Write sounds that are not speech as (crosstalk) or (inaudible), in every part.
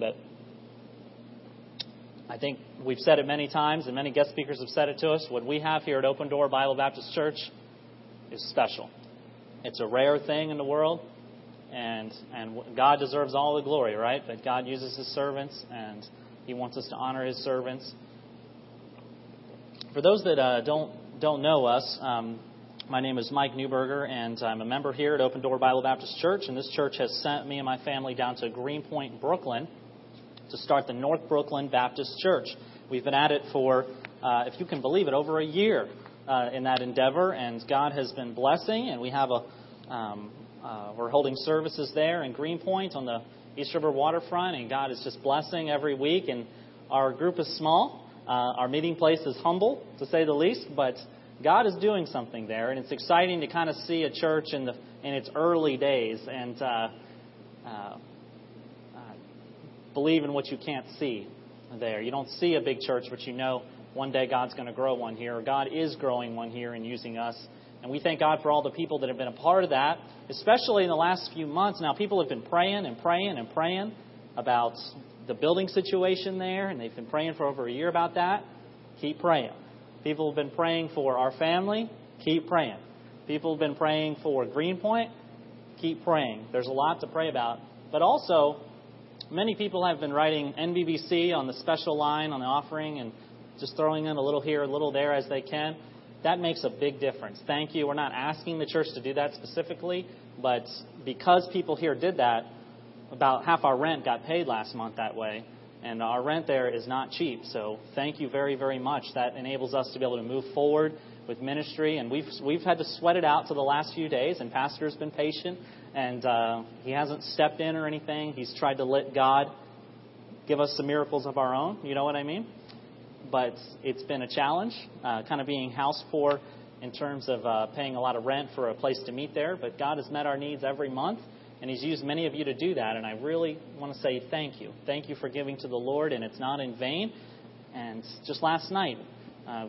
but I think we've said it many times, and many guest speakers have said it to us. What we have here at Open Door Bible Baptist Church is special. It's a rare thing in the world, and and God deserves all the glory, right? But God uses His servants, and He wants us to honor His servants. For those that uh, don't don't know us, um, my name is Mike Newberger, and I'm a member here at Open Door Bible Baptist Church. And this church has sent me and my family down to Greenpoint, Brooklyn, to start the North Brooklyn Baptist Church. We've been at it for, uh, if you can believe it, over a year uh, in that endeavor, and God has been blessing. And we have a, um, uh, we're holding services there in Greenpoint on the East River waterfront, and God is just blessing every week. And our group is small. Uh, our meeting place is humble, to say the least, but God is doing something there, and it's exciting to kind of see a church in the in its early days and uh, uh, believe in what you can't see there. You don't see a big church, but you know one day God's going to grow one here. God is growing one here and using us. And we thank God for all the people that have been a part of that, especially in the last few months. Now, people have been praying and praying and praying about the building situation there, and they've been praying for over a year about that. Keep praying. People have been praying for our family. Keep praying. People have been praying for Greenpoint. Keep praying. There's a lot to pray about. But also, Many people have been writing NBBC on the special line on the offering and just throwing in a little here, a little there as they can. That makes a big difference. Thank you. We're not asking the church to do that specifically, but because people here did that, about half our rent got paid last month that way. And our rent there is not cheap. So thank you very, very much. That enables us to be able to move forward with ministry. And we've, we've had to sweat it out for the last few days, and Pastor's been patient and uh, he hasn't stepped in or anything. He's tried to let God give us some miracles of our own. You know what I mean? But it's been a challenge, uh, kind of being house poor in terms of uh, paying a lot of rent for a place to meet there. But God has met our needs every month, and He's used many of you to do that. And I really want to say thank you. Thank you for giving to the Lord, and it's not in vain. And just last night, uh,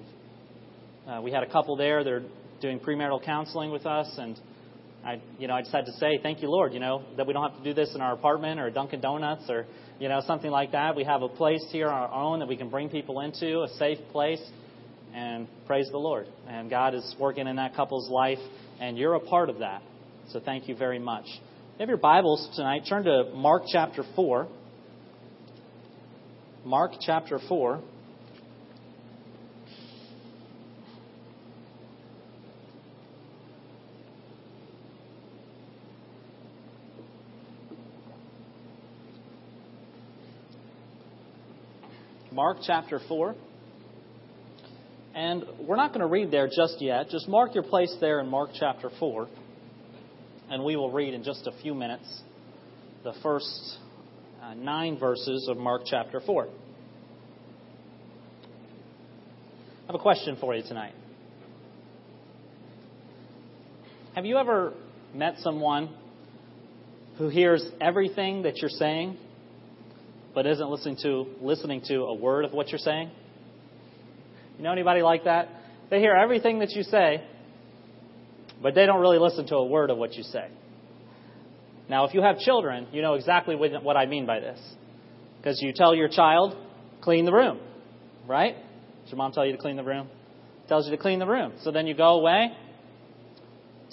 uh, we had a couple there. They're doing premarital counseling with us, and I, you know, I just had to say, thank you, Lord, you know, that we don't have to do this in our apartment or Dunkin' Donuts or, you know, something like that. We have a place here on our own that we can bring people into, a safe place, and praise the Lord. And God is working in that couple's life, and you're a part of that. So thank you very much. You have your Bibles tonight, turn to Mark chapter 4. Mark chapter 4. Mark chapter 4. And we're not going to read there just yet. Just mark your place there in Mark chapter 4. And we will read in just a few minutes the first uh, nine verses of Mark chapter 4. I have a question for you tonight. Have you ever met someone who hears everything that you're saying but isn't listening to listening to a word of what you're saying? You know anybody like that? They hear everything that you say, but they don't really listen to a word of what you say. Now, if you have children, you know exactly what I mean by this. Because you tell your child, clean the room, right? Does your mom tell you to clean the room? Tells you to clean the room. So then you go away.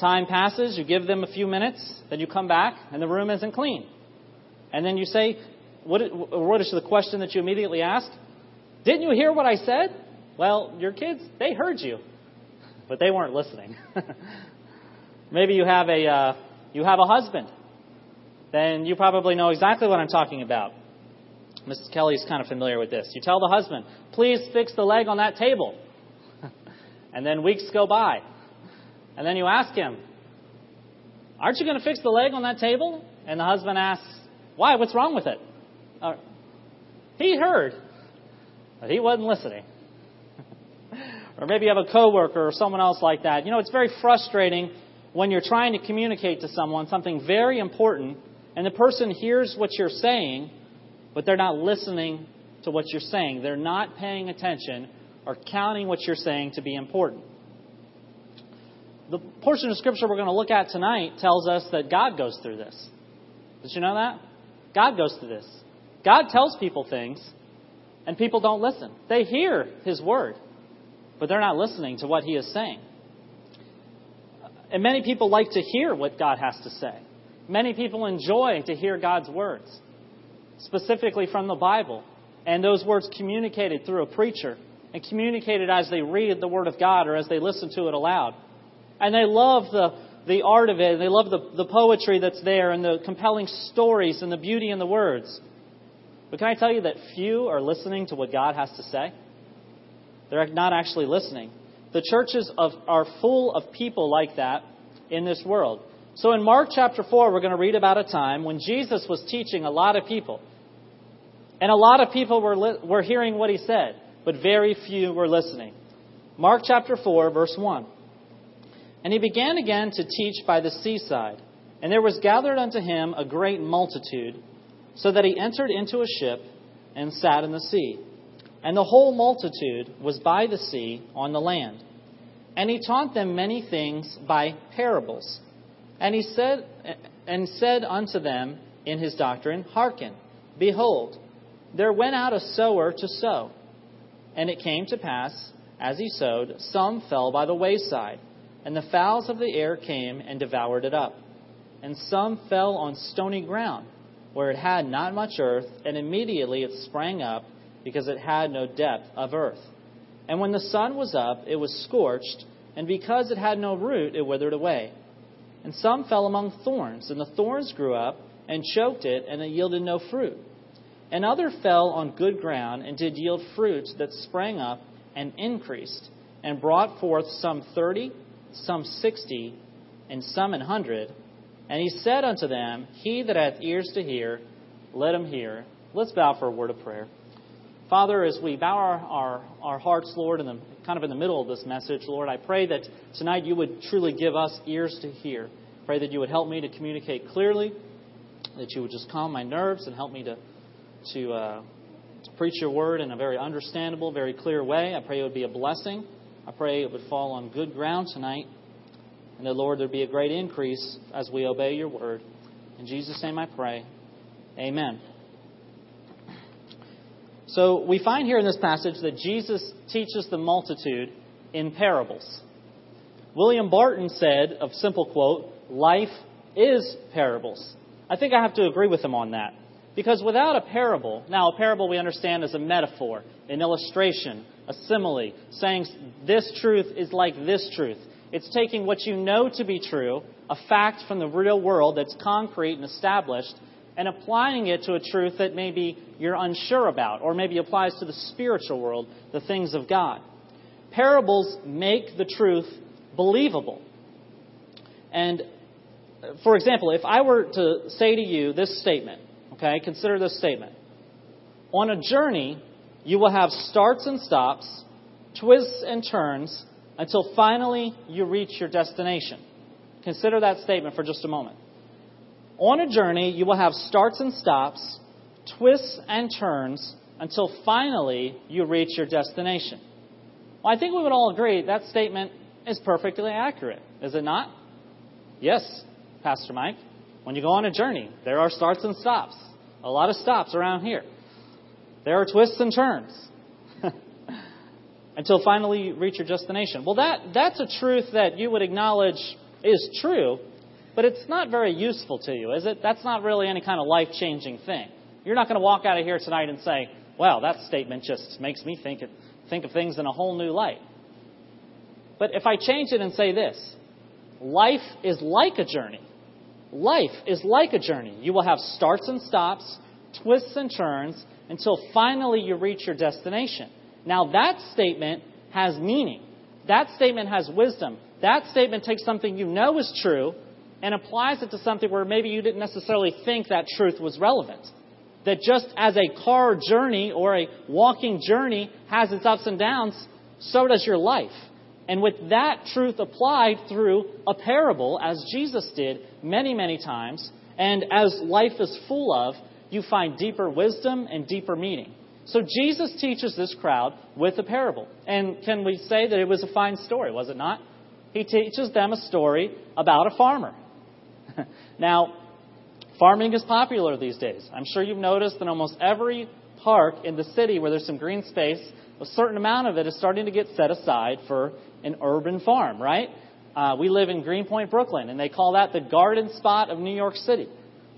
Time passes, you give them a few minutes, then you come back, and the room isn't clean. And then you say, what, what is the question that you immediately ask? Didn't you hear what I said? Well, your kids, they heard you, but they weren't listening. (laughs) Maybe you have a uh, you have a husband. Then you probably know exactly what I'm talking about. Mrs. Kelly is kind of familiar with this. You tell the husband, "Please fix the leg on that table," (laughs) and then weeks go by, and then you ask him, "Aren't you going to fix the leg on that table?" And the husband asks, "Why? What's wrong with it?" He heard, but he wasn't listening. (laughs) or maybe you have a coworker or someone else like that. You know, it's very frustrating when you're trying to communicate to someone something very important and the person hears what you're saying, but they're not listening to what you're saying. They're not paying attention or counting what you're saying to be important. The portion of Scripture we're going to look at tonight tells us that God goes through this. Did you know that? God goes through this. God tells people things, and people don't listen. They hear His word, but they're not listening to what He is saying. And many people like to hear what God has to say. Many people enjoy to hear God's words, specifically from the Bible, and those words communicated through a preacher and communicated as they read the Word of God or as they listen to it aloud. And they love the, the art of it, and they love the, the poetry that's there, and the compelling stories, and the beauty in the words. But can I tell you that few are listening to what God has to say? They're not actually listening. The churches of, are full of people like that in this world. So in Mark chapter 4, we're going to read about a time when Jesus was teaching a lot of people. And a lot of people were, li- were hearing what he said, but very few were listening. Mark chapter 4, verse 1. And he began again to teach by the seaside. And there was gathered unto him a great multitude, so that he entered into a ship and sat in the sea. And the whole multitude was by the sea on the land. And he taught them many things by parables. And he said and said unto them in his doctrine, Hearken, behold, there went out a sower to sow. And it came to pass, as he sowed, some fell by the wayside and the fowls of the air came and devoured it up. And some fell on stony ground, where it had not much earth, and immediately it sprang up, because it had no depth of earth. And when the sun was up, it was scorched, and because it had no root, it withered away. And some fell among thorns, and the thorns grew up and choked it, and it yielded no fruit. And other fell on good ground, and did yield fruit that sprang up and increased, and brought forth some thirty, some sixty, and some an hundred. And he said unto them, He that hath ears to hear, let him hear. Let's bow for a word of prayer. Father, as we bow our, our, our hearts, Lord, in the, kind of in the middle of this message, Lord, I pray that tonight you would truly give us ears to hear. Pray that you would help me to communicate clearly, that you would just calm my nerves and help me to, to, uh, to preach your word in a very understandable, very clear way. I pray it would be a blessing. I pray it would fall on good ground tonight. And that, Lord, there be a great increase as we obey your word. In Jesus' name I pray. Amen. So we find here in this passage that Jesus teaches the multitude in parables. William Barton said, of simple quote, life is parables. I think I have to agree with him on that. Because without a parable, now a parable we understand as a metaphor, an illustration, a simile, saying this truth is like this truth. It's taking what you know to be true, a fact from the real world that's concrete and established, and applying it to a truth that maybe you're unsure about, or maybe applies to the spiritual world, the things of God. Parables make the truth believable. And, for example, if I were to say to you this statement, Okay, consider this statement. On a journey, you will have starts and stops, twists and turns, until finally you reach your destination. Consider that statement for just a moment. On a journey, you will have starts and stops, twists and turns, until finally you reach your destination. Well, I think we would all agree that statement is perfectly accurate, is it not? Yes, Pastor Mike. When you go on a journey, there are starts and stops a lot of stops around here. There are twists and turns until finally you reach your destination. Well, that, that's a truth that you would acknowledge is true, but it's not very useful to you, is it? That's not really any kind of life changing thing. You're not going to walk out of here tonight and say, wow, that statement just makes me think, think of things in a whole new light. But if I change it and say this, life is like a journey. Life is like a journey. You will have starts and stops, twists and turns, until finally you reach your destination. Now, that statement has meaning. That statement has wisdom. That statement takes something you know is true and applies it to something where maybe you didn't necessarily think that truth was relevant. That just as a car journey or a walking journey has its ups and downs, so does your life. And with that truth applied through a parable, as Jesus did many, many times, and as life is full of, you find deeper wisdom and deeper meaning. So Jesus teaches this crowd with a parable. And can we say that it was a fine story, was it not? He teaches them a story about a farmer. (laughs) now, farming is popular these days. I'm sure you've noticed that almost every park in the city where there's some green space, a certain amount of it is starting to get set aside for an urban farm, right? Uh, we live in Greenpoint, Brooklyn, and they call that the garden spot of New York City.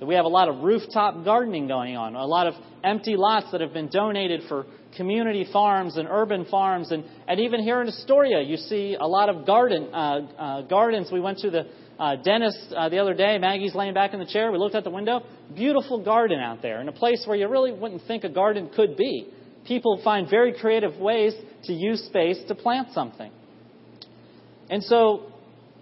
We have a lot of rooftop gardening going on, a lot of empty lots that have been donated for community farms and urban farms, and, and even here in Astoria, you see a lot of garden uh, uh, gardens. We went to the uh, dentist uh, the other day. Maggie's laying back in the chair. We looked out the window. Beautiful garden out there, in a place where you really wouldn't think a garden could be. People find very creative ways to use space to plant something. And so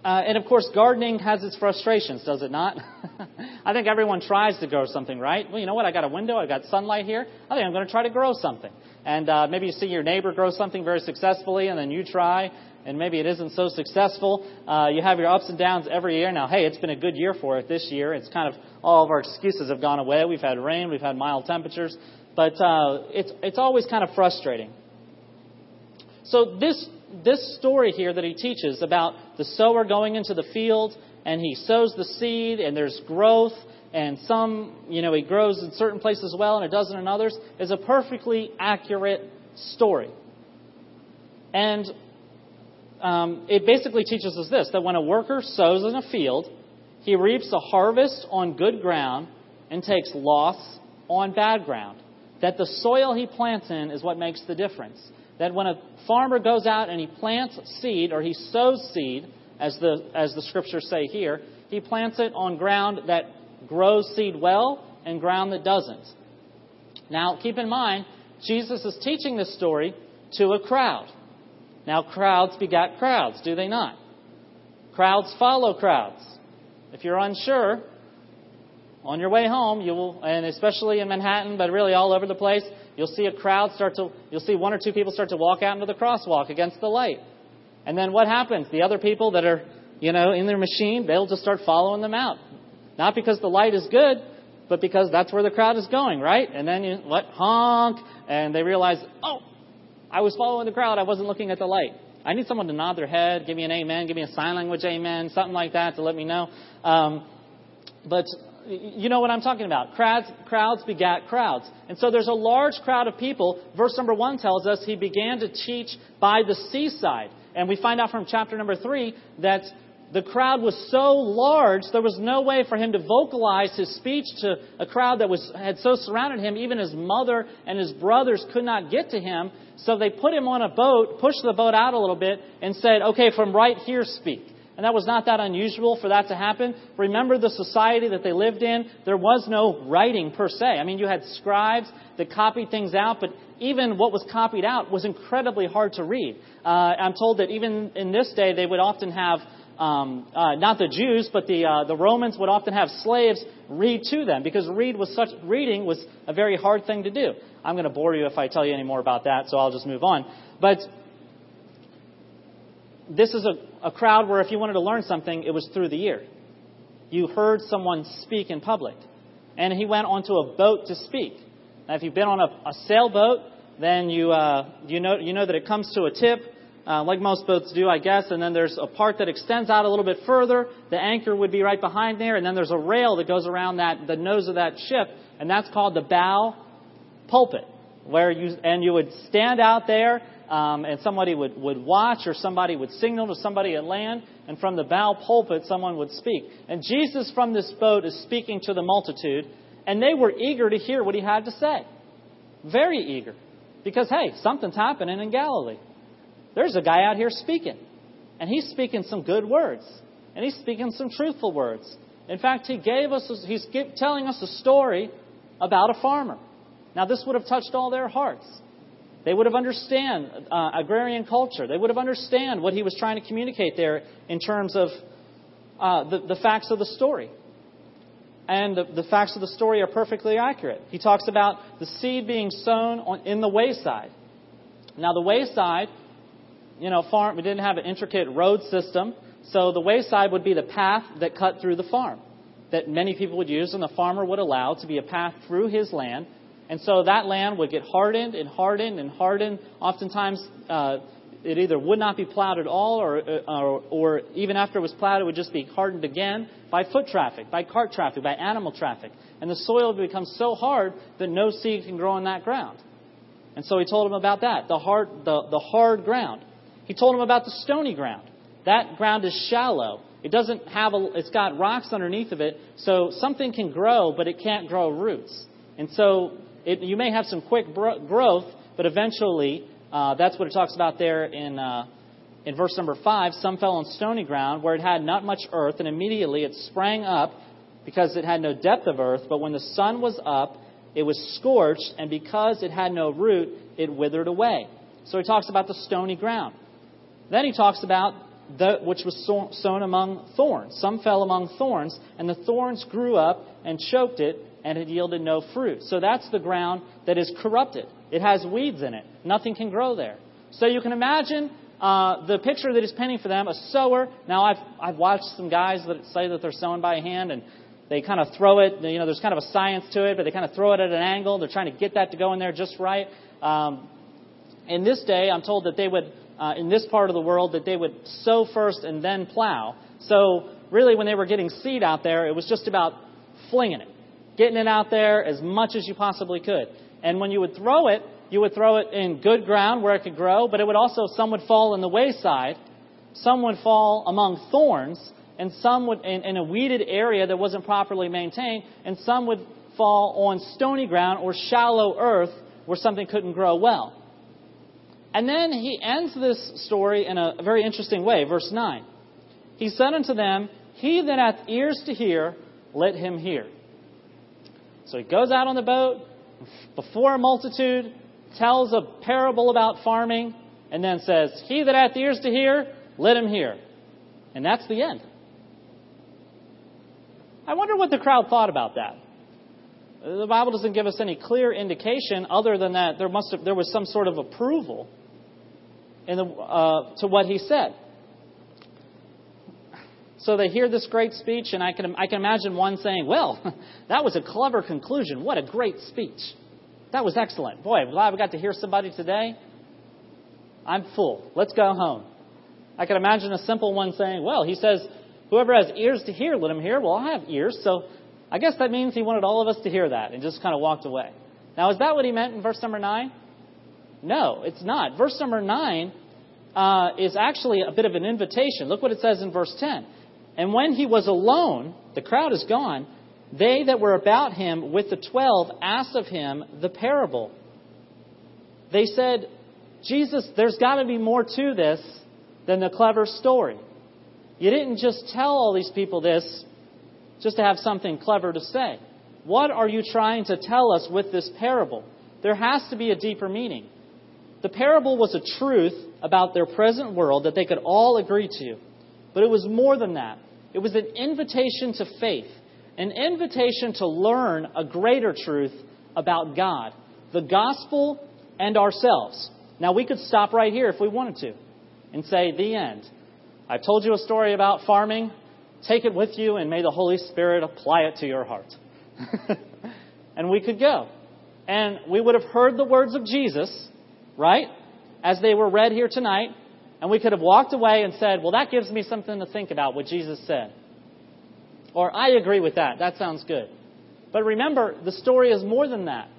uh, and of course, gardening has its frustrations, does it not? (laughs) I think everyone tries to grow something, right? Well, you know what? I got a window, I got sunlight here. I think I'm going to try to grow something. And uh, maybe you see your neighbor grow something very successfully, and then you try, and maybe it isn't so successful. Uh, you have your ups and downs every year. Now, hey, it's been a good year for it this year. It's kind of all of our excuses have gone away. We've had rain, we've had mild temperatures, but uh, it's it's always kind of frustrating. So this this story here that he teaches about the sower going into the field and he sows the seed and there's growth and some, you know, he grows in certain places well and it doesn't in others is a perfectly accurate story. And um, it basically teaches us this that when a worker sows in a field, he reaps a harvest on good ground and takes loss on bad ground. That the soil he plants in is what makes the difference that when a farmer goes out and he plants seed or he sows seed, as the, as the scriptures say here, he plants it on ground that grows seed well and ground that doesn't. Now, keep in mind, Jesus is teaching this story to a crowd. Now, crowds begat crowds, do they not? Crowds follow crowds. If you're unsure, on your way home, you will, and especially in Manhattan, but really all over the place, You'll see a crowd start to, you'll see one or two people start to walk out into the crosswalk against the light. And then what happens? The other people that are, you know, in their machine, they'll just start following them out. Not because the light is good, but because that's where the crowd is going, right? And then you, what? Honk. And they realize, oh, I was following the crowd. I wasn't looking at the light. I need someone to nod their head, give me an amen, give me a sign language amen, something like that to let me know. Um, but you know what I'm talking about. Crowds, crowds begat crowds. And so there's a large crowd of people. Verse number one tells us he began to teach by the seaside. And we find out from chapter number three that the crowd was so large, there was no way for him to vocalize his speech to a crowd that was, had so surrounded him. Even his mother and his brothers could not get to him. So they put him on a boat, pushed the boat out a little bit, and said, okay, from right here speak. And that was not that unusual for that to happen. Remember the society that they lived in? There was no writing per se. I mean, you had scribes that copied things out, but even what was copied out was incredibly hard to read. Uh, I'm told that even in this day, they would often have um, uh, not the Jews, but the uh, the Romans would often have slaves read to them because read was such reading was a very hard thing to do. I'm going to bore you if I tell you any more about that, so I'll just move on. But this is a, a crowd where if you wanted to learn something, it was through the ear. You heard someone speak in public. And he went onto a boat to speak. Now, if you've been on a, a sailboat, then you, uh, you, know, you know that it comes to a tip, uh, like most boats do, I guess, and then there's a part that extends out a little bit further. The anchor would be right behind there, and then there's a rail that goes around that, the nose of that ship, and that's called the bow pulpit, where you, and you would stand out there um, and somebody would, would watch or somebody would signal to somebody at land, and from the bow pulpit, someone would speak. And Jesus from this boat is speaking to the multitude, and they were eager to hear what he had to say. Very eager. Because, hey, something's happening in Galilee. There's a guy out here speaking, and he's speaking some good words, and he's speaking some truthful words. In fact, he gave us, he's telling us a story about a farmer. Now, this would have touched all their hearts. They would have understand uh, agrarian culture. They would have understand what he was trying to communicate there in terms of uh, the, the facts of the story. And the, the, facts of the story are perfectly accurate. He talks about the seed being sown on, in the wayside. Now, the wayside, you know, farm, we didn't have an intricate road system, so the wayside would be the path that cut through the farm that many people would use and the farmer would allow to be a path through his land and so that land would get hardened and hardened and hardened. Oftentimes, uh, it either would not be plowed at all, or, or, or even after it was plowed, it would just be hardened again by foot traffic, by cart traffic, by animal traffic. And the soil becomes so hard that no seed can grow on that ground. And so he told him about that, the hard, the, the hard ground. He told him about the stony ground. That ground is shallow. It doesn't have a, it's got rocks underneath of it, so something can grow, but it can't grow roots. And so it, you may have some quick bro- growth, but eventually, uh, that's what it talks about there in, uh, in verse number 5. Some fell on stony ground where it had not much earth, and immediately it sprang up because it had no depth of earth. But when the sun was up, it was scorched, and because it had no root, it withered away. So he talks about the stony ground. Then he talks about the, which was sown among thorns. Some fell among thorns, and the thorns grew up and choked it, and it yielded no fruit. So that's the ground that is corrupted. It has weeds in it. Nothing can grow there. So you can imagine uh, the picture that he's painting for them a sower. Now, I've, I've watched some guys that say that they're sowing by hand, and they kind of throw it. You know, there's kind of a science to it, but they kind of throw it at an angle. They're trying to get that to go in there just right. Um, in this day, I'm told that they would uh, in this part of the world that they would sow first and then plow. So really, when they were getting seed out there, it was just about flinging it, getting it out there as much as you possibly could. And when you would throw it, you would throw it in good ground where it could grow, but it would also some would fall in the wayside, some would fall among thorns, and some would in, in a weeded area that wasn't properly maintained, and some would fall on stony ground or shallow earth where something couldn't grow well. And then he ends this story in a very interesting way. Verse 9. He said unto them, He that hath ears to hear, let him hear. So he goes out on the boat before a multitude, tells a parable about farming, and then says, He that hath ears to hear, let him hear. And that's the end. I wonder what the crowd thought about that. The Bible doesn't give us any clear indication other than that there must have, there was some sort of approval in the, uh, to what he said. So they hear this great speech, and I can, I can imagine one saying, Well, (laughs) that was a clever conclusion. What a great speech. That was excellent. Boy, I'm glad we got to hear somebody today. I'm full. Let's go home. I can imagine a simple one saying, Well, he says, Whoever has ears to hear, let him hear. Well, I have ears, so I guess that means he wanted all of us to hear that and just kind of walked away. Now, is that what he meant in verse number 9? No, it's not. Verse number 9 uh, is actually a bit of an invitation. Look what it says in verse 10. And when he was alone, the crowd is gone, they that were about him with the twelve asked of him the parable. They said, Jesus, there's got to be more to this than the clever story. You didn't just tell all these people this just to have something clever to say. What are you trying to tell us with this parable? There has to be a deeper meaning. The parable was a truth about their present world that they could all agree to. But it was more than that. It was an invitation to faith, an invitation to learn a greater truth about God, the gospel, and ourselves. Now, we could stop right here if we wanted to and say, the end. I've told you a story about farming. Take it with you, and may the Holy Spirit apply it to your heart. (laughs) and we could go. And we would have heard the words of Jesus right? As they were read here tonight, and we could have walked away and said, well, that gives me something to think about, what Jesus said. Or, I agree with that. That sounds good. But remember, the story is more than that.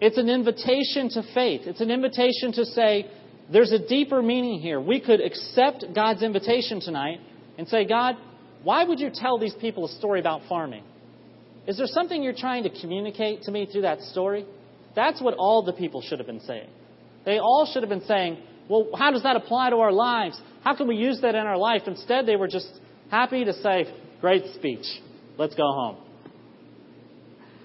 It's an invitation to faith. It's an invitation to say, there's a deeper meaning here. We could accept God's invitation tonight and say, God, why would you tell these people a story about farming? Is there something you're trying to communicate to me through that story? That's what all the people should have been saying. They all should have been saying, well, how does that apply to our lives? How can we use that in our life? Instead, they were just happy to say, great speech. Let's go home.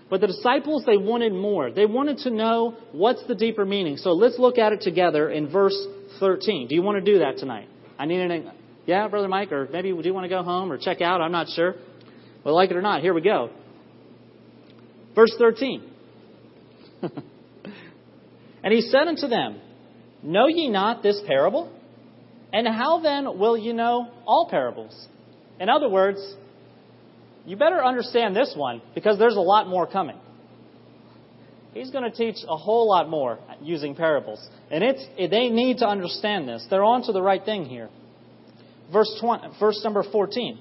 But the disciples, they wanted more. They wanted to know what's the deeper meaning. So let's look at it together in verse 13. Do you want to do that tonight? I need an, yeah, Brother Mike, or maybe do you want to go home or check out? I'm not sure. Well, like it or not, here we go. Verse 13. (laughs) And he said unto them, Know ye not this parable? And how then will ye know all parables? In other words, you better understand this one because there's a lot more coming. he's going to teach a whole lot more using parables. And it's, they need to understand this. They're on to the right thing here. Verse, 20, verse number 14.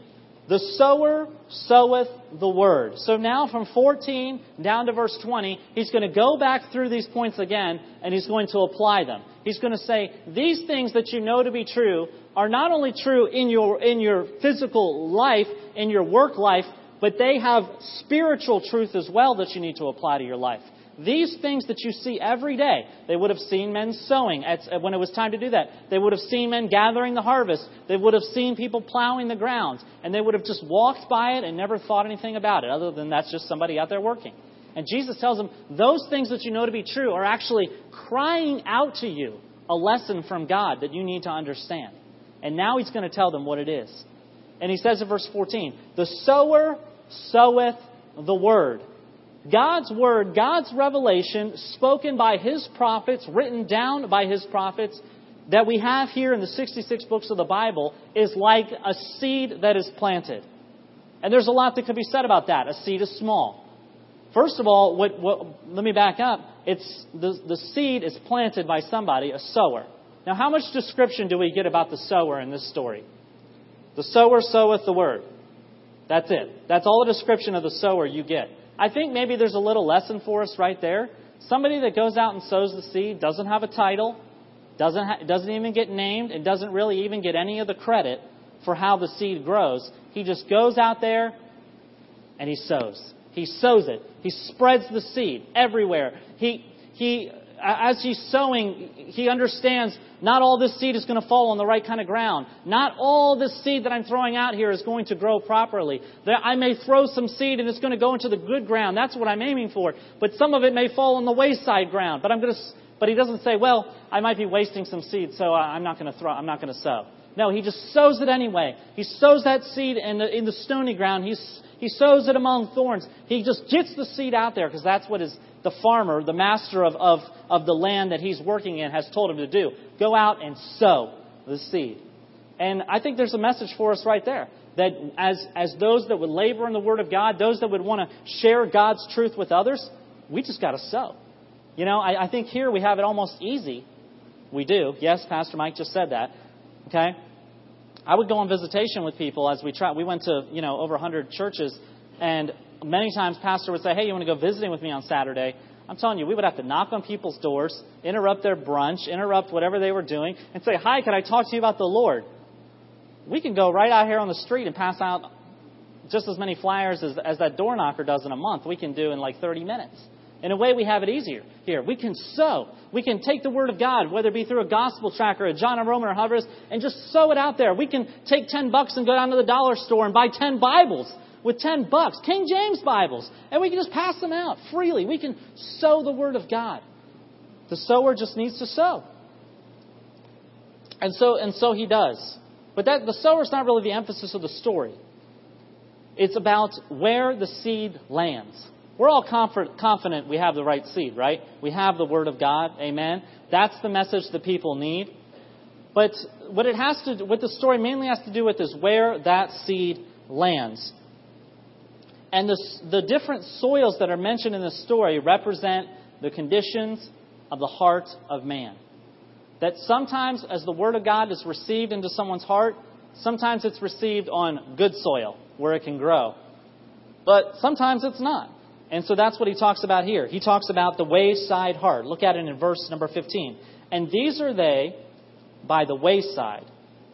The sower soweth the word. So now from 14 down to verse 20, he's going to go back through these points again and he's going to apply them. He's going to say, these things that you know to be true are not only true in your, in your physical life, in your work life, but they have spiritual truth as well that you need to apply to your life. These things that you see every day, they would have seen men sowing at, when it was time to do that. They would have seen men gathering the harvest. They would have seen people plowing the ground. And they would have just walked by it and never thought anything about it, other than that's just somebody out there working. And Jesus tells them, those things that you know to be true are actually crying out to you a lesson from God that you need to understand. And now he's going to tell them what it is. And he says in verse 14, The sower soweth the word. God's word, God's revelation, spoken by his prophets, written down by his prophets, that we have here in the 66 books of the Bible, is like a seed that is planted. And there's a lot that could be said about that. A seed is small. First of all, what, what, let me back up. It's the, the seed is planted by somebody, a sower. Now, how much description do we get about the sower in this story? The sower soweth the word. That's it. That's all the description of the sower you get. I think maybe there's a little lesson for us right there. Somebody that goes out and sows the seed doesn't have a title, doesn't, ha- doesn't even get named, and doesn't really even get any of the credit for how the seed grows. He just goes out there and he sows. He sows it. He spreads the seed everywhere. He, he as he's sowing, he understands not all this seed is going to fall on the right kind of ground. Not all this seed that I'm throwing out here is going to grow properly. I may throw some seed and it's going to go into the good ground. That's what I'm aiming for. But some of it may fall on the wayside ground. But I'm going to, but he doesn't say, well, I might be wasting some seed, so I'm not going to throw, I'm not going to sow. No, he just sows it anyway. He sows that seed in the, in the stony ground. He's, he sows it among thorns. He just gets the seed out there because that's what his, the farmer, the master of, of, of the land that he's working in, has told him to do. Go out and sow the seed. And I think there's a message for us right there. That as, as those that would labor in the Word of God, those that would want to share God's truth with others, we just got to sow. You know, I, I think here we have it almost easy. We do. Yes, Pastor Mike just said that. Okay? I would go on visitation with people as we try. We went to, you know, over 100 churches, and many times pastor would say, hey, you want to go visiting with me on Saturday? I'm telling you, we would have to knock on people's doors, interrupt their brunch, interrupt whatever they were doing, and say, hi, can I talk to you about the Lord? We can go right out here on the street and pass out just as many flyers as, as that door knocker does in a month. We can do in like 30 minutes. In a way, we have it easier here. We can sow. We can take the Word of God, whether it be through a gospel track or a John and Roman or however, and just sow it out there. We can take 10 bucks and go down to the dollar store and buy 10 Bibles with 10 bucks, King James Bibles, and we can just pass them out freely. We can sow the Word of God. The sower just needs to sow. And so, and so he does. But that, the sower is not really the emphasis of the story. It's about where the seed lands. We're all confident we have the right seed, right? We have the Word of God. Amen. That's the message that people need. But what it has to, what the story mainly has to do with is where that seed lands. And the, the different soils that are mentioned in the story represent the conditions of the heart of man. That sometimes, as the Word of God is received into someone's heart, sometimes it's received on good soil where it can grow. But sometimes it's not. And so that's what he talks about here. He talks about the wayside heart. Look at it in verse number 15. And these are they by the wayside,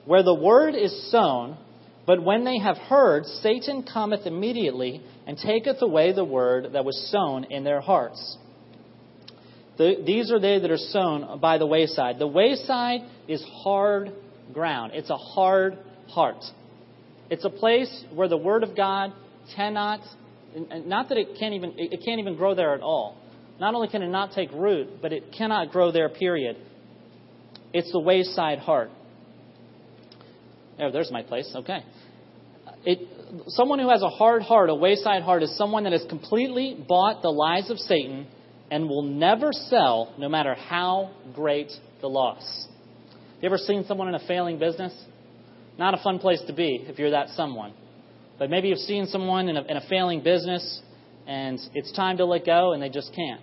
where the word is sown, but when they have heard, Satan cometh immediately and taketh away the word that was sown in their hearts. The, these are they that are sown by the wayside. The wayside is hard ground. It's a hard heart. It's a place where the word of God cannot, not that it can't even, it can't even grow there at all. Not only can it not take root, but it cannot grow there, period. It's the wayside heart. There, there's my place. Okay. It, someone who has a hard heart, a wayside heart, is someone that has completely bought the lies of Satan and will never sell, no matter how great the loss. You ever seen someone in a failing business? Not a fun place to be if you're that someone. But maybe you've seen someone in a, in a failing business and it's time to let go and they just can't.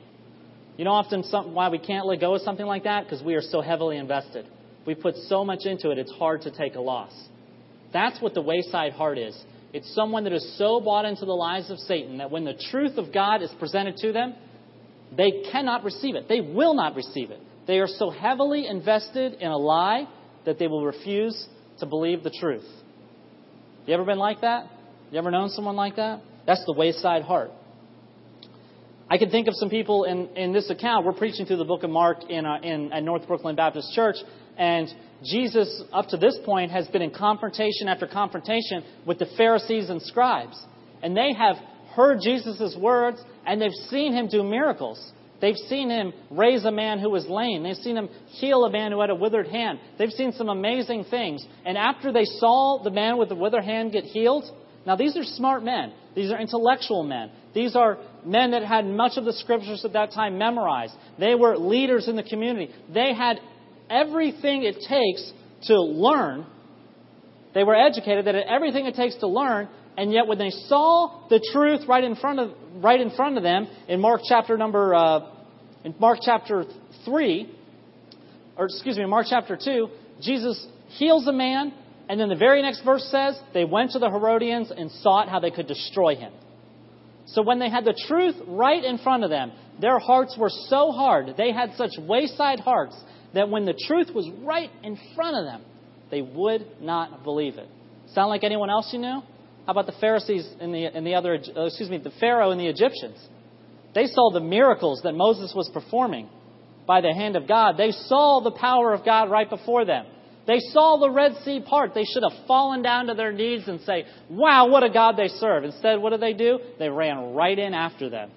You know often some, why we can't let go of something like that? Because we are so heavily invested. We put so much into it, it's hard to take a loss. That's what the wayside heart is. It's someone that is so bought into the lies of Satan that when the truth of God is presented to them, they cannot receive it. They will not receive it. They are so heavily invested in a lie that they will refuse to believe the truth. You ever been like that? You ever known someone like that? That's the wayside heart. I can think of some people in, in this account. We're preaching through the book of Mark in, uh, in at North Brooklyn Baptist Church, and Jesus, up to this point, has been in confrontation after confrontation with the Pharisees and scribes. And they have heard Jesus' words, and they've seen him do miracles. They've seen him raise a man who was lame. They've seen him heal a man who had a withered hand. They've seen some amazing things. And after they saw the man with the withered hand get healed, now these are smart men. These are intellectual men. These are men that had much of the scriptures at that time memorized. They were leaders in the community. They had everything it takes to learn. They were educated. They had everything it takes to learn. And yet, when they saw the truth right in front of right in front of them in Mark chapter number uh, in Mark chapter three, or excuse me, Mark chapter two, Jesus heals a man, and then the very next verse says they went to the Herodians and sought how they could destroy him. So when they had the truth right in front of them, their hearts were so hard, they had such wayside hearts that when the truth was right in front of them, they would not believe it. Sound like anyone else you knew? How about the Pharisees and the, and the other, uh, excuse me, the Pharaoh and the Egyptians? They saw the miracles that Moses was performing by the hand of God. They saw the power of God right before them. They saw the Red Sea part. They should have fallen down to their knees and say, Wow, what a God they serve. Instead, what did they do? They ran right in after them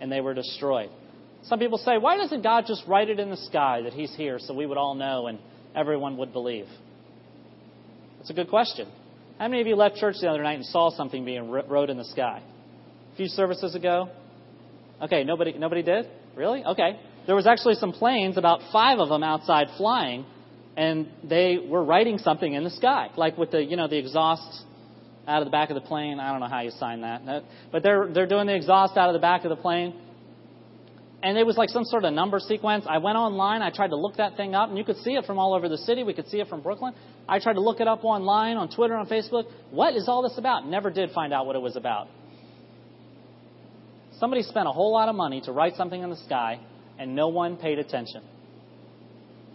and they were destroyed. Some people say, Why doesn't God just write it in the sky that He's here so we would all know and everyone would believe? That's a good question. How many of you left church the other night and saw something being wrote in the sky? A few services ago? Okay, nobody, nobody did? Really? Okay. There was actually some planes, about five of them outside flying, and they were writing something in the sky, like with the, you know, the exhaust out of the back of the plane. I don't know how you sign that, but they're they're doing the exhaust out of the back of the plane, and it was like some sort of number sequence. I went online, I tried to look that thing up, and you could see it from all over the city. We could see it from Brooklyn. I tried to look it up online, on Twitter, on Facebook. What is all this about? Never did find out what it was about. Somebody spent a whole lot of money to write something in the sky, and no one paid attention.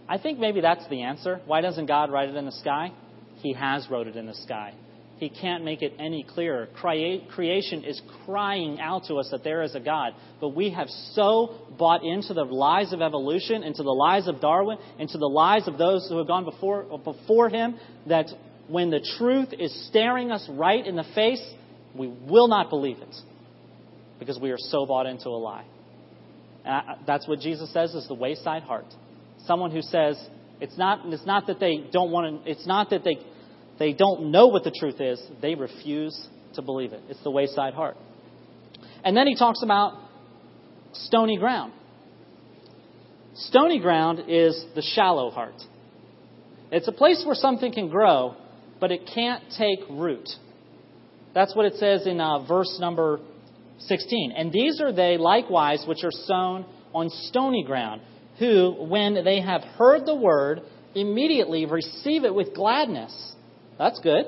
I think maybe that's the answer. Why doesn't God write it in the sky? He has wrote it in the sky. He can't make it any clearer. Creation is crying out to us that there is a God. But we have so bought into the lies of evolution, into the lies of Darwin, into the lies of those who have gone before, before him, that when the truth is staring us right in the face, we will not believe it. Because we are so bought into a lie. And that's what Jesus says is the wayside heart. Someone who says, it's not, it's not that they don't want to, it's not that they they don't know what the truth is, they refuse to believe it. It's the wayside heart. And then he talks about stony ground. Stony ground is the shallow heart. It's a place where something can grow, but it can't take root. That's what it says in uh, verse number 16. And these are they likewise which are sown on stony ground, who, when they have heard the word, immediately receive it with gladness. That's good.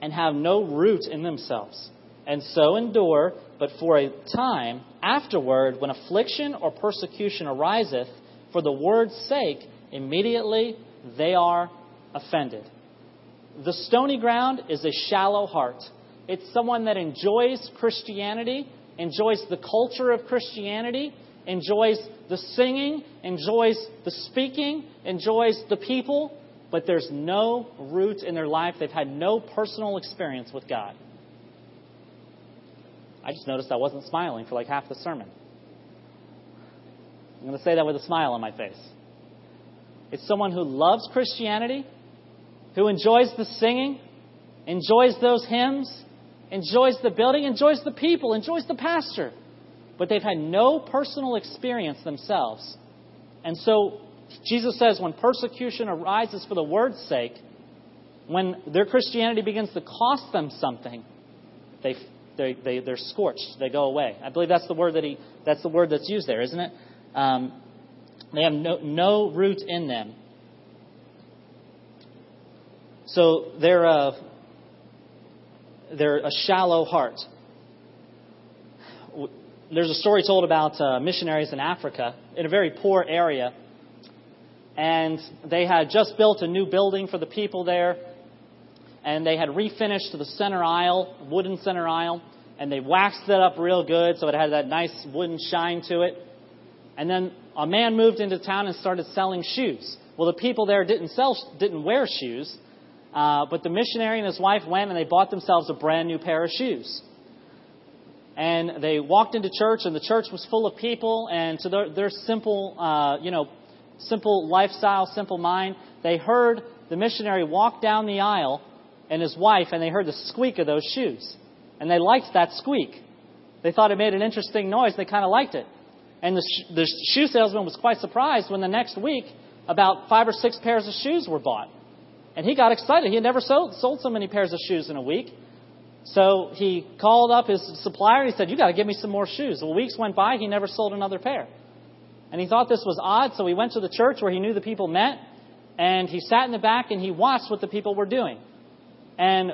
And have no root in themselves. And so endure, but for a time afterward, when affliction or persecution ariseth, for the word's sake, immediately they are offended. The stony ground is a shallow heart. It's someone that enjoys Christianity, enjoys the culture of Christianity, enjoys the singing, enjoys the speaking, enjoys the people, but there's no root in their life. They've had no personal experience with God. I just noticed I wasn't smiling for like half the sermon. I'm going to say that with a smile on my face. It's someone who loves Christianity, who enjoys the singing, enjoys those hymns, enjoys the building, enjoys the people, enjoys the pastor, but they've had no personal experience themselves. And so Jesus says when persecution arises for the word's sake, when their Christianity begins to cost them something, they, they, they, they're scorched. They go away. I believe that's the word that he, that's the word that's used there, isn't it? Um, they have no, no root in them. So they're a, they're a shallow heart. There's a story told about uh, missionaries in Africa in a very poor area. And they had just built a new building for the people there. And they had refinished the center aisle, wooden center aisle. And they waxed it up real good so it had that nice wooden shine to it. And then a man moved into town and started selling shoes. Well, the people there didn't sell, didn't wear shoes, uh, but the missionary and his wife went and they bought themselves a brand new pair of shoes. And they walked into church, and the church was full of people. And to their, their simple, uh, you know, simple lifestyle, simple mind, they heard the missionary walk down the aisle and his wife, and they heard the squeak of those shoes. And they liked that squeak. They thought it made an interesting noise. They kind of liked it. And the, sh- the shoe salesman was quite surprised when the next week about five or six pairs of shoes were bought. And he got excited. He had never sold, sold so many pairs of shoes in a week. So he called up his supplier and he said, You got to give me some more shoes. Well, weeks went by, he never sold another pair. And he thought this was odd, so he went to the church where he knew the people met, and he sat in the back and he watched what the people were doing. And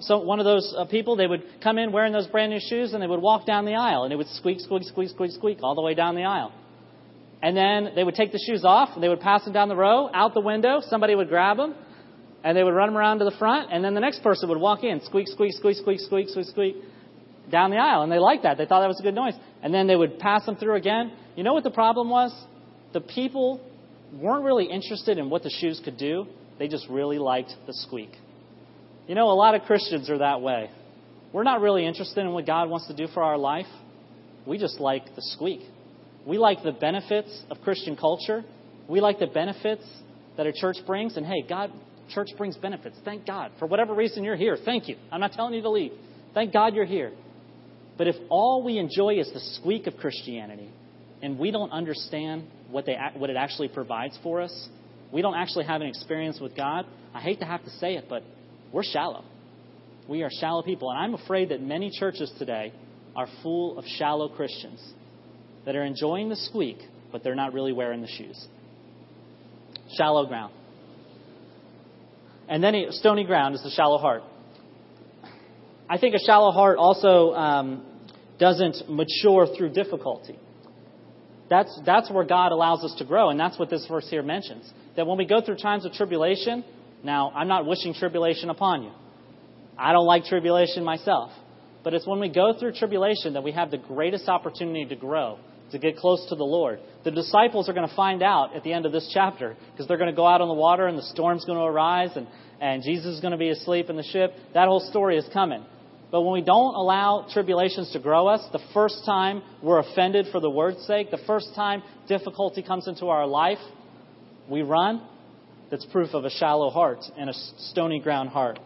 so one of those uh, people, they would come in wearing those brand new shoes and they would walk down the aisle and it would squeak, squeak, squeak, squeak, squeak all the way down the aisle. And then they would take the shoes off and they would pass them down the row, out the window. Somebody would grab them and they would run them around to the front and then the next person would walk in, squeak, squeak, squeak, squeak, squeak, squeak, squeak, down the aisle. And they liked that. They thought that was a good noise. And then they would pass them through again. You know what the problem was? The people weren't really interested in what the shoes could do. They just really liked the squeak. You know, a lot of Christians are that way. We're not really interested in what God wants to do for our life. We just like the squeak. We like the benefits of Christian culture. We like the benefits that a church brings. And hey, God, church brings benefits. Thank God. For whatever reason you're here, thank you. I'm not telling you to leave. Thank God you're here. But if all we enjoy is the squeak of Christianity, and we don't understand what, they, what it actually provides for us, we don't actually have an experience with God, I hate to have to say it, but we're shallow. We are shallow people. And I'm afraid that many churches today are full of shallow Christians that are enjoying the squeak, but they're not really wearing the shoes. Shallow ground. And then stony ground is the shallow heart. I think a shallow heart also um, doesn't mature through difficulty. That's, that's where God allows us to grow, and that's what this verse here mentions. That when we go through times of tribulation, now, I'm not wishing tribulation upon you. I don't like tribulation myself. But it's when we go through tribulation that we have the greatest opportunity to grow, to get close to the Lord. The disciples are going to find out at the end of this chapter because they're going to go out on the water and the storm's going to arise and, and Jesus is going to be asleep in the ship. That whole story is coming. But when we don't allow tribulations to grow us, the first time we're offended for the word's sake, the first time difficulty comes into our life, we run that's proof of a shallow heart and a stony ground heart.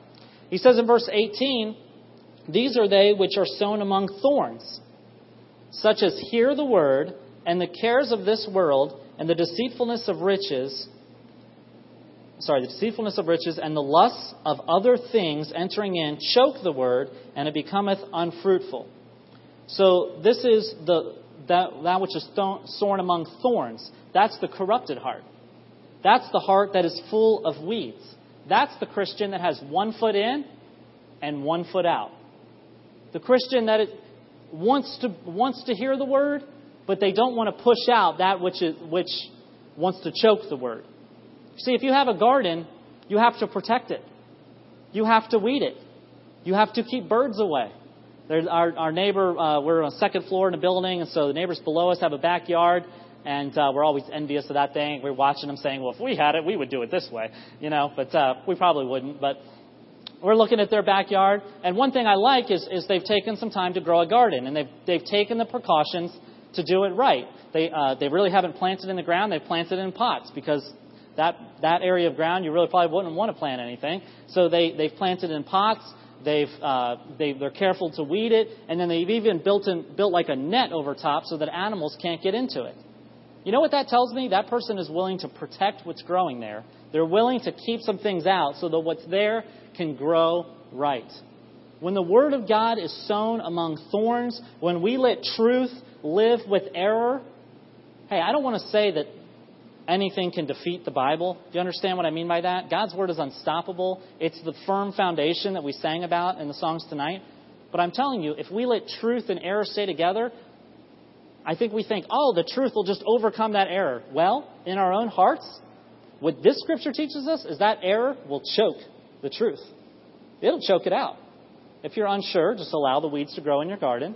He says in verse 18, These are they which are sown among thorns, such as hear the word, and the cares of this world, and the deceitfulness of riches, sorry, the deceitfulness of riches, and the lusts of other things entering in, choke the word, and it becometh unfruitful. So this is the that, that which is sown among thorns. That's the corrupted heart. That's the heart that is full of weeds. That's the Christian that has one foot in and one foot out. The Christian that wants to, wants to hear the word, but they don't want to push out that which, is, which wants to choke the word. See, if you have a garden, you have to protect it. You have to weed it. You have to keep birds away. There's our, our neighbor, uh, we're on the second floor in a building, and so the neighbors below us have a backyard, and uh, we're always envious of that thing. We're watching them saying, well, if we had it, we would do it this way, you know, but uh, we probably wouldn't. But we're looking at their backyard, and one thing I like is, is they've taken some time to grow a garden, and they've, they've taken the precautions to do it right. They, uh, they really haven't planted in the ground, they've planted in pots because that, that area of ground you really probably wouldn't want to plant anything. So they, they've planted in pots. They've, uh, they, they're careful to weed it, and then they've even built, in, built like a net over top so that animals can't get into it. You know what that tells me? That person is willing to protect what's growing there. They're willing to keep some things out so that what's there can grow right. When the Word of God is sown among thorns, when we let truth live with error, hey, I don't want to say that anything can defeat the Bible. Do you understand what I mean by that? God's Word is unstoppable. It's the firm foundation that we sang about in the songs tonight. But I'm telling you, if we let truth and error stay together, I think we think, oh, the truth will just overcome that error. Well, in our own hearts, what this scripture teaches us is that error will choke the truth. It'll choke it out. If you're unsure, just allow the weeds to grow in your garden,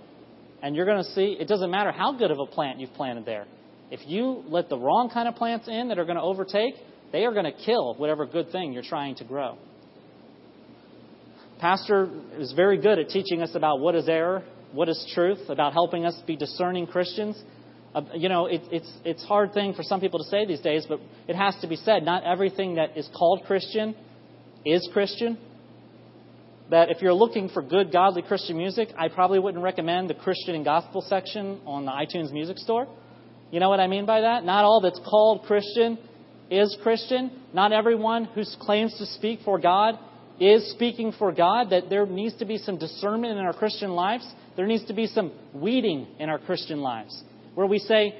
and you're going to see it doesn't matter how good of a plant you've planted there. If you let the wrong kind of plants in that are going to overtake, they are going to kill whatever good thing you're trying to grow. Pastor is very good at teaching us about what is error, what is truth, about helping us be discerning Christians. Uh, you know, it, it's it's hard thing for some people to say these days, but it has to be said. Not everything that is called Christian is Christian. That if you're looking for good, godly Christian music, I probably wouldn't recommend the Christian and Gospel section on the iTunes Music Store. You know what I mean by that? Not all that's called Christian is Christian. Not everyone who claims to speak for God is speaking for God. That there needs to be some discernment in our Christian lives. There needs to be some weeding in our Christian lives where we say,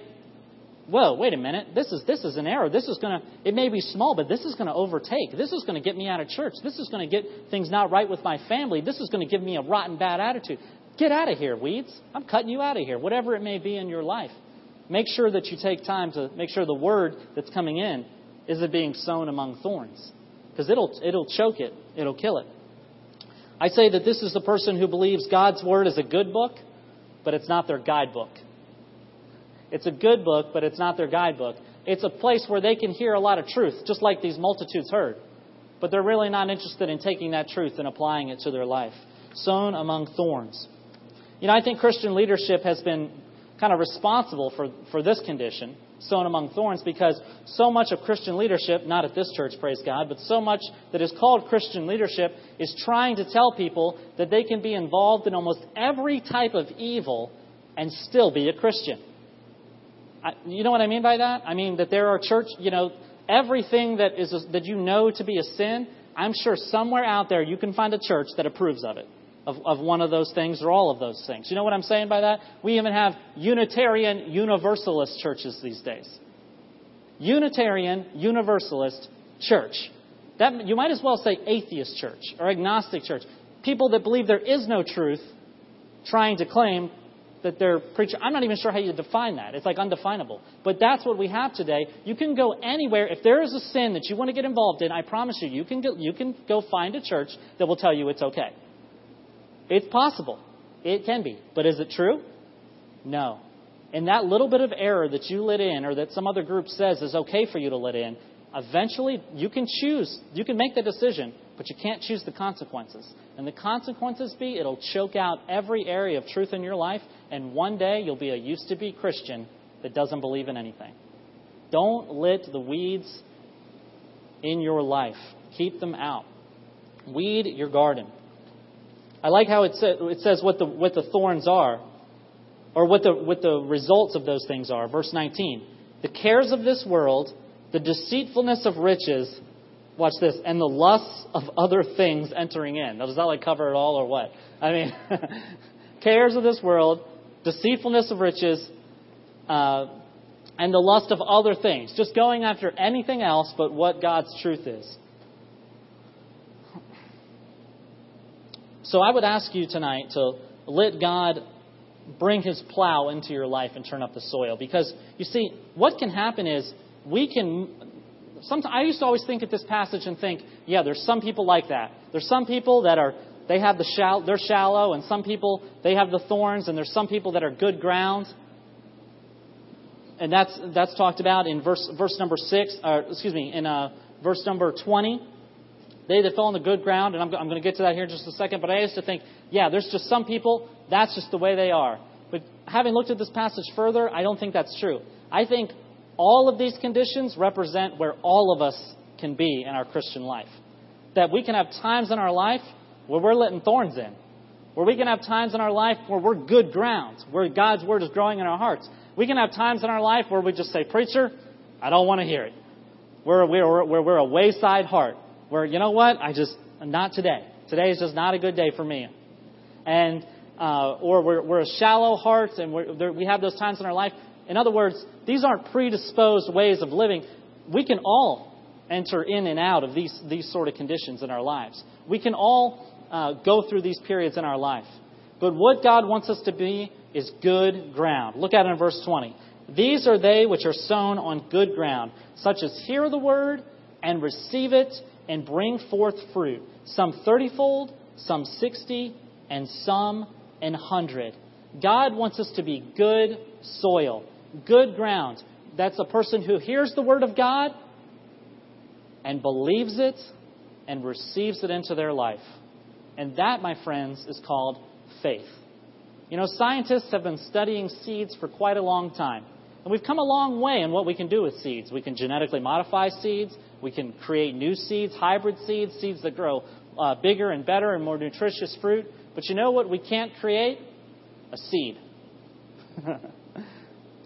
whoa, wait a minute, this is, this is an error. This is going to, it may be small, but this is going to overtake. This is going to get me out of church. This is going to get things not right with my family. This is going to give me a rotten, bad attitude. Get out of here, weeds. I'm cutting you out of here, whatever it may be in your life. Make sure that you take time to make sure the word that's coming in isn't being sown among thorns. Because it'll, it'll choke it, it'll kill it. I say that this is the person who believes God's word is a good book, but it's not their guidebook. It's a good book, but it's not their guidebook. It's a place where they can hear a lot of truth, just like these multitudes heard. But they're really not interested in taking that truth and applying it to their life. Sown among thorns. You know, I think Christian leadership has been kind of responsible for, for this condition, sown among thorns, because so much of Christian leadership, not at this church, praise God, but so much that is called Christian leadership is trying to tell people that they can be involved in almost every type of evil and still be a Christian. I, you know what I mean by that? I mean that there are church, you know, everything that is that you know to be a sin. I'm sure somewhere out there you can find a church that approves of it, of, of one of those things or all of those things. You know what I'm saying by that? We even have Unitarian Universalist churches these days. Unitarian Universalist church. That you might as well say atheist church or agnostic church. People that believe there is no truth, trying to claim that they're preaching. I'm not even sure how you define that. It's like undefinable. But that's what we have today. You can go anywhere. If there is a sin that you want to get involved in, I promise you, you can you can go find a church that will tell you it's okay. It's possible. It can be. But is it true? No. And that little bit of error that you let in or that some other group says is okay for you to let in, eventually you can choose, you can make the decision, but you can't choose the consequences. And the consequences be it'll choke out every area of truth in your life, and one day you'll be a used to be Christian that doesn't believe in anything. Don't let the weeds in your life. Keep them out. Weed your garden. I like how it, it says what the, what the thorns are, or what the, what the results of those things are. Verse 19. The cares of this world, the deceitfulness of riches, watch this, and the lusts of other things entering in. Now, does that like cover it all or what? I mean, (laughs) cares of this world, deceitfulness of riches, uh, and the lust of other things. Just going after anything else but what God's truth is. So I would ask you tonight to let God bring his plow into your life and turn up the soil. Because, you see, what can happen is we can sometimes I used to always think at this passage and think, yeah, there's some people like that. There's some people that are they have the shallow, they're shallow, and some people they have the thorns, and there's some people that are good ground. And that's that's talked about in verse verse number six, or excuse me, in uh, verse number twenty. They that fell on the good ground, and I'm, I'm going to get to that here in just a second. But I used to think, yeah, there's just some people that's just the way they are. But having looked at this passage further, I don't think that's true. I think all of these conditions represent where all of us can be in our Christian life. That we can have times in our life where we're letting thorns in, where we can have times in our life where we're good ground, where God's Word is growing in our hearts. We can have times in our life where we just say, Preacher, I don't want to hear it. We're, we're, we're, we're a wayside heart, where, you know what, I just, not today. Today is just not a good day for me. And, uh, or we're, we're shallow hearts and we have those times in our life In other words, these aren't predisposed ways of living. We can all enter in and out of these, these sort of conditions in our lives. We can all uh, go through these periods in our life. But what God wants us to be is good ground. Look at it in verse 20. These are they which are sown on good ground, such as hear the word and receive it and bring forth fruit, some thirtyfold, some sixty, and some an hundred. God wants us to be good soil, good ground. That's a person who hears the word of God and believes it and receives it into their life. And that, my friends, is called faith. You know, scientists have been studying seeds for quite a long time. And we've come a long way in what we can do with seeds. We can genetically modify seeds. We can create new seeds, hybrid seeds, seeds that grow uh, bigger and better and more nutritious fruit. But you know what we can't create? A seed. (laughs)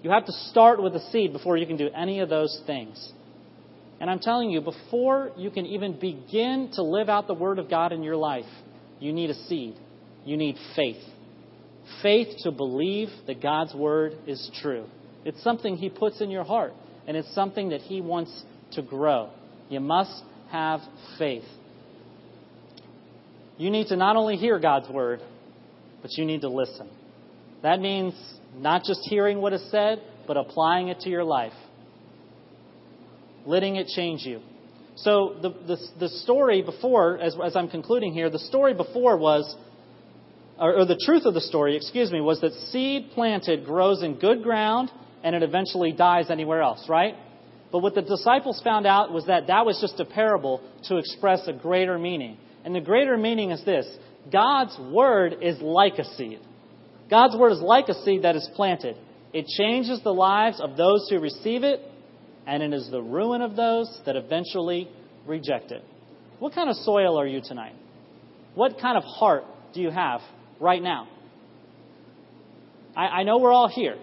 you have to start with a seed before you can do any of those things. And I'm telling you, before you can even begin to live out the Word of God in your life, you need a seed. You need faith. Faith to believe that God's Word is true. It's something He puts in your heart, and it's something that He wants to grow. You must have faith. You need to not only hear God's Word, but you need to listen. That means not just hearing what is said, but applying it to your life letting it change you. So the, the, the story before, as, as I'm concluding here, the story before was, or, or the truth of the story, excuse me, was that seed planted grows in good ground and it eventually dies anywhere else, right? But what the disciples found out was that that was just a parable to express a greater meaning. And the greater meaning is this God's word is like a seed. God's word is like a seed that is planted. It changes the lives of those who receive it and it is the ruin of those that eventually reject it. What kind of soil are you tonight? What kind of heart do you have right now? I, I know we're all here.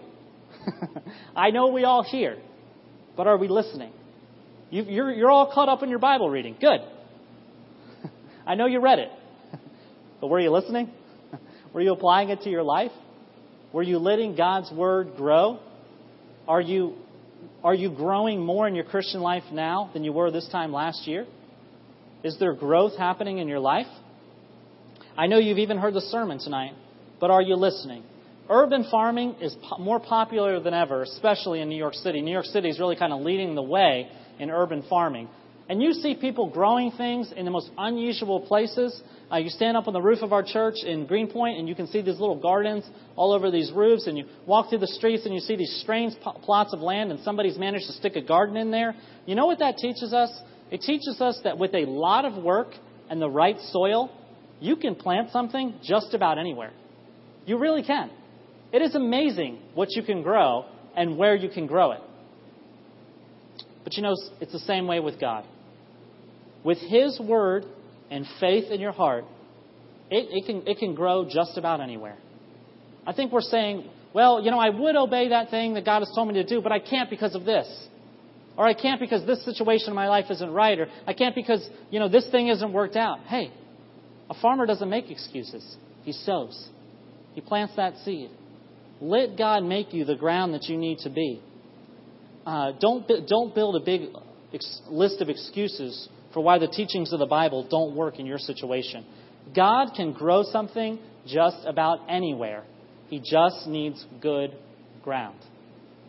(laughs) I know we all hear, but are we listening? You, you're, you're all caught up in your Bible reading. Good. (laughs) I know you read it, (laughs) but were you listening? (laughs) Were you applying it to your life? Were you letting God's Word grow? Are you are you growing more in your Christian life now than you were this time last year? Is there growth happening in your life? I know you've even heard the sermon tonight, but are you listening? Urban farming is po- more popular than ever, especially in New York City. New York City is really kind of leading the way in urban farming. And you see people growing things in the most unusual places. Uh, you stand up on the roof of our church in Greenpoint and you can see these little gardens all over these roofs. And you walk through the streets and you see these strange p- plots of land and somebody's managed to stick a garden in there. You know what that teaches us? It teaches us that with a lot of work and the right soil, you can plant something just about anywhere. You really can. It is amazing what you can grow and where you can grow it. But you know, it's the same way with God with His Word and faith in your heart, it, it, can, it can grow just about anywhere. I think we're saying, well, you know, I would obey that thing that God has told me to do, but I can't because of this. Or I can't because this situation in my life isn't right. Or I can't because, you know, this thing isn't worked out. Hey, a farmer doesn't make excuses. He sows. He plants that seed. Let God make you the ground that you need to be. Uh, don't, don't build a big ex- list of excuses for why the teachings of the Bible don't work in your situation. God can grow something just about anywhere. He just needs good ground.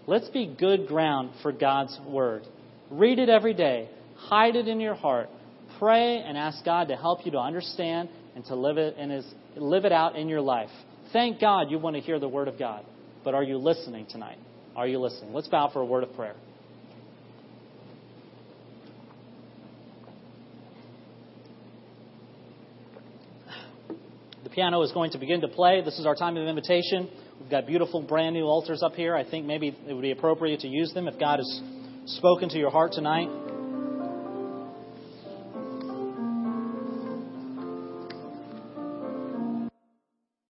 Let's be good ground for God's Word. Read it every day. Hide it in your heart. Pray and ask God to help you to understand and to live it, in his, live it out in your life. Thank God you want to hear the Word of God. But are you listening tonight? Are you listening? Let's bow for a word of prayer. The piano is going to begin to play. This is our time of invitation. We've got beautiful brand new altars up here. I think maybe it would be appropriate to use them if God has spoken to your heart tonight.